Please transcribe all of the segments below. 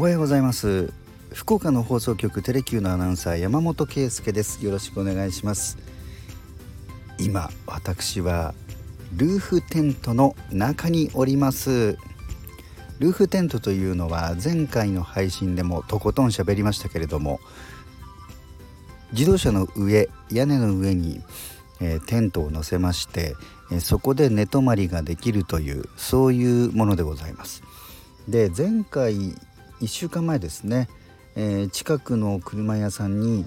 おはようございます。福岡の放送局テレキューのアナウンサー山本圭介です。よろしくお願いします。今私はルーフテントの中におります。ルーフテントというのは前回の配信でもとことん喋りましたけれども自動車の上屋根の上に、えー、テントを乗せまして、えー、そこで寝泊まりができるというそういうものでございます。で前回1週間前ですね、えー、近くの車屋さんに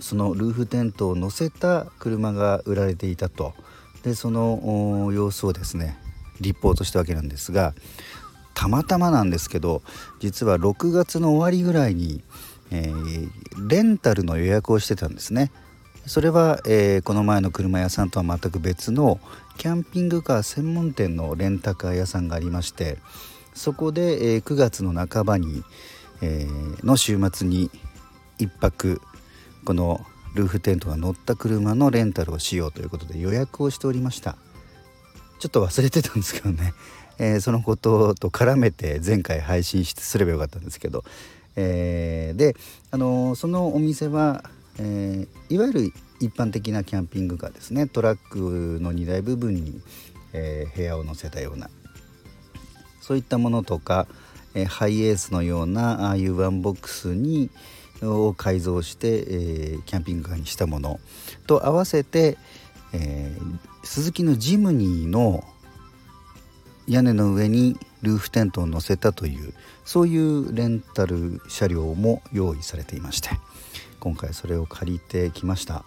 そのルーフテントを載せた車が売られていたとでその様子をですねリポートしたわけなんですがたまたまなんですけど実は6月の終わりぐらいに、えー、レンタルの予約をしてたんですね。それは、えー、この前の車屋さんとは全く別のキャンピングカー専門店のレンタカー屋さんがありましてそこで、えー、9月の半ばに、えー、の週末に1泊このルーフテントが乗った車のレンタルをしようということで予約をしておりました。ちょっと忘れてたんですけどね、えー、そのことと絡めて前回配信してすればよかったんですけど、えー、で、あのー、そのお店は、えいわゆる一般的なキャンピングカーですね。トラックの荷台部分に、え部屋を載せたようなそういったものとか、えハイエースのようなああいうワンボックスにを改造して、え、キャンピングカーにしたもの。と合わせて、えー、スズキのジムニーの屋根の上にルーフテントを乗せたというそういうレンタル車両も用意されていまして今回それを借りてきました。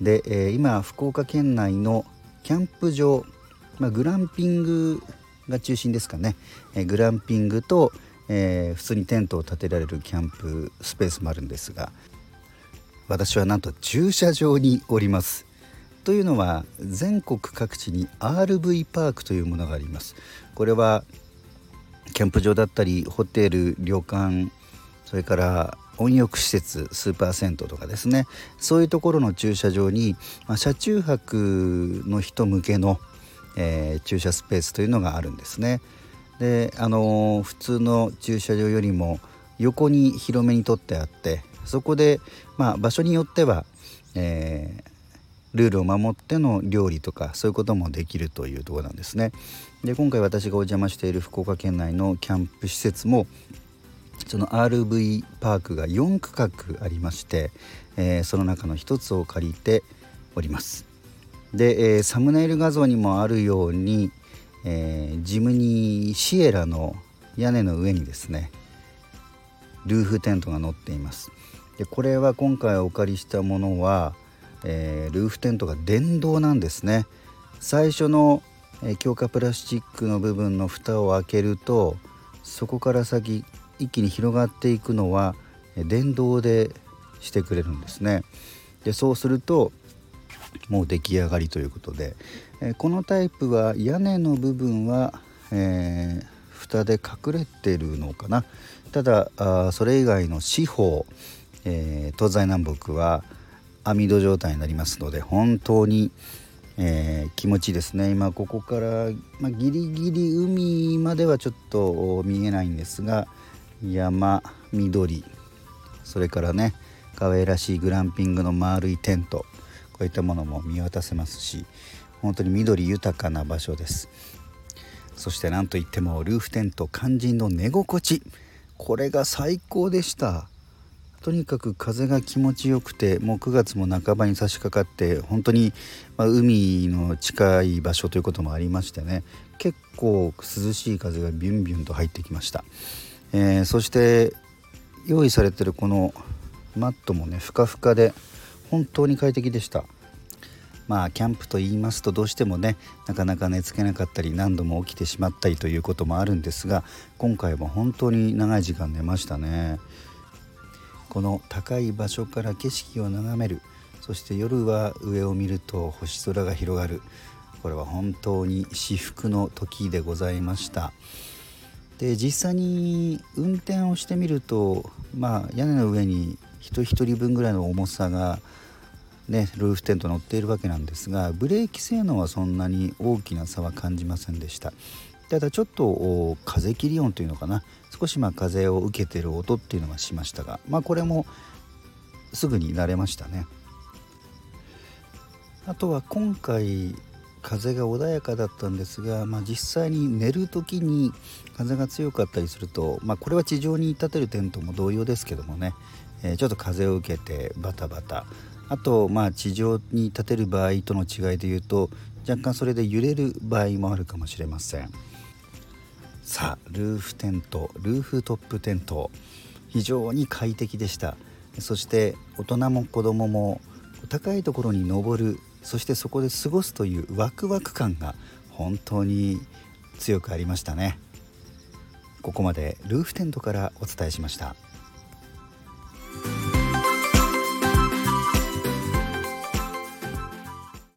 で、えー、今福岡県内のキャンプ場、まあ、グランピングが中心ですかね、え、グランピングと、えー、普通にテントを建てられるキャンプスペースもあるんですが私はなんと駐車場におります。というのは全国各地に RV パークというものがあります。これはキャンプ場だったりホテル旅館それから温浴施設スーパー銭湯とかですね。そういうところの駐車場に、まあ、車中泊の人向けのえー、駐車スペースというのがあるんですね。であのー、普通の駐車場よりも横に広めに取ってあってそこで、まあ、場所によっては、えー、ルールを守っての料理とかそういうこともできるというとこなんですね。で今回私がお邪魔している福岡県内のキャンプ施設もその RV パークが4区画ありまして、えー、その中の一つを借りております。で、えー、サムネイル画像にもあるように、えー、ジムニーシエラの屋根の上にですねルーフテントが載っています。でこれは今回お借りしたものは、えー、ルーフテントが電動なんですね。最初の、え、強化プラスチックの部分の蓋を開けるとそこから先一気に広がっていくのは電動でしてくれるんですね。でそうするともう出来上がりということで、え、このタイプは屋根の部分は、えー、蓋で隠れてるのかな。ただあそれ以外の四方、えー、東西南北は網戸状態になりますので本当に、えー、気持ちいいですね。今ここから、まあ、ギリギリ海まではちょっと見えないんですが山緑それからね可愛らしいグランピングの丸いテント。こういったものも見渡せますし本当に緑豊かな場所です。そして何といってもルーフテント肝心の寝心地。これが最高でした。とにかく風が気持ちよくてもう9月も半ばに差し掛かって本当に、まあ、海の近い場所ということもありましてね。結構涼しい風がビュンビュンと入ってきました、えー、そして用意されてるこのマットもねふかふかで本当に快適でした。まあキャンプと言いますとどうしてもねなかなか寝つけなかったり何度も起きてしまったりということもあるんですが今回は本当に長い時間寝ましたね。この高い場所から景色を眺めるそして夜は上を見ると星空が広がる。これは本当に至福の時でございました。で実際に運転をしてみるとまあ屋根の上に人1人分ぐらいの重さがね、ルーフテント乗っているわけなんですがブレーキ性能はそんなに大きな差は感じませんでした。ただちょっと風切り音というのかな。少しまあ風を受けてる音っていうのがしましたがまあこれもすぐに慣れましたね。あとは今回風が穏やかだったんですが、まあ、実際に寝る時に風が強かったりすると、まあ、これは地上に立てるテントも同様ですけどもね、えー、ちょっと風を受けてバタバタ。あとまあ地上に立てる場合との違いで言うと若干それで揺れる場合もあるかもしれません。さあルーフテントルーフトップテント非常に快適でした。そして大人も子供も高いところに登るそしてそこで過ごすというワクワク感が本当に強くありましたね。ここまでルーフテントからお伝えしました。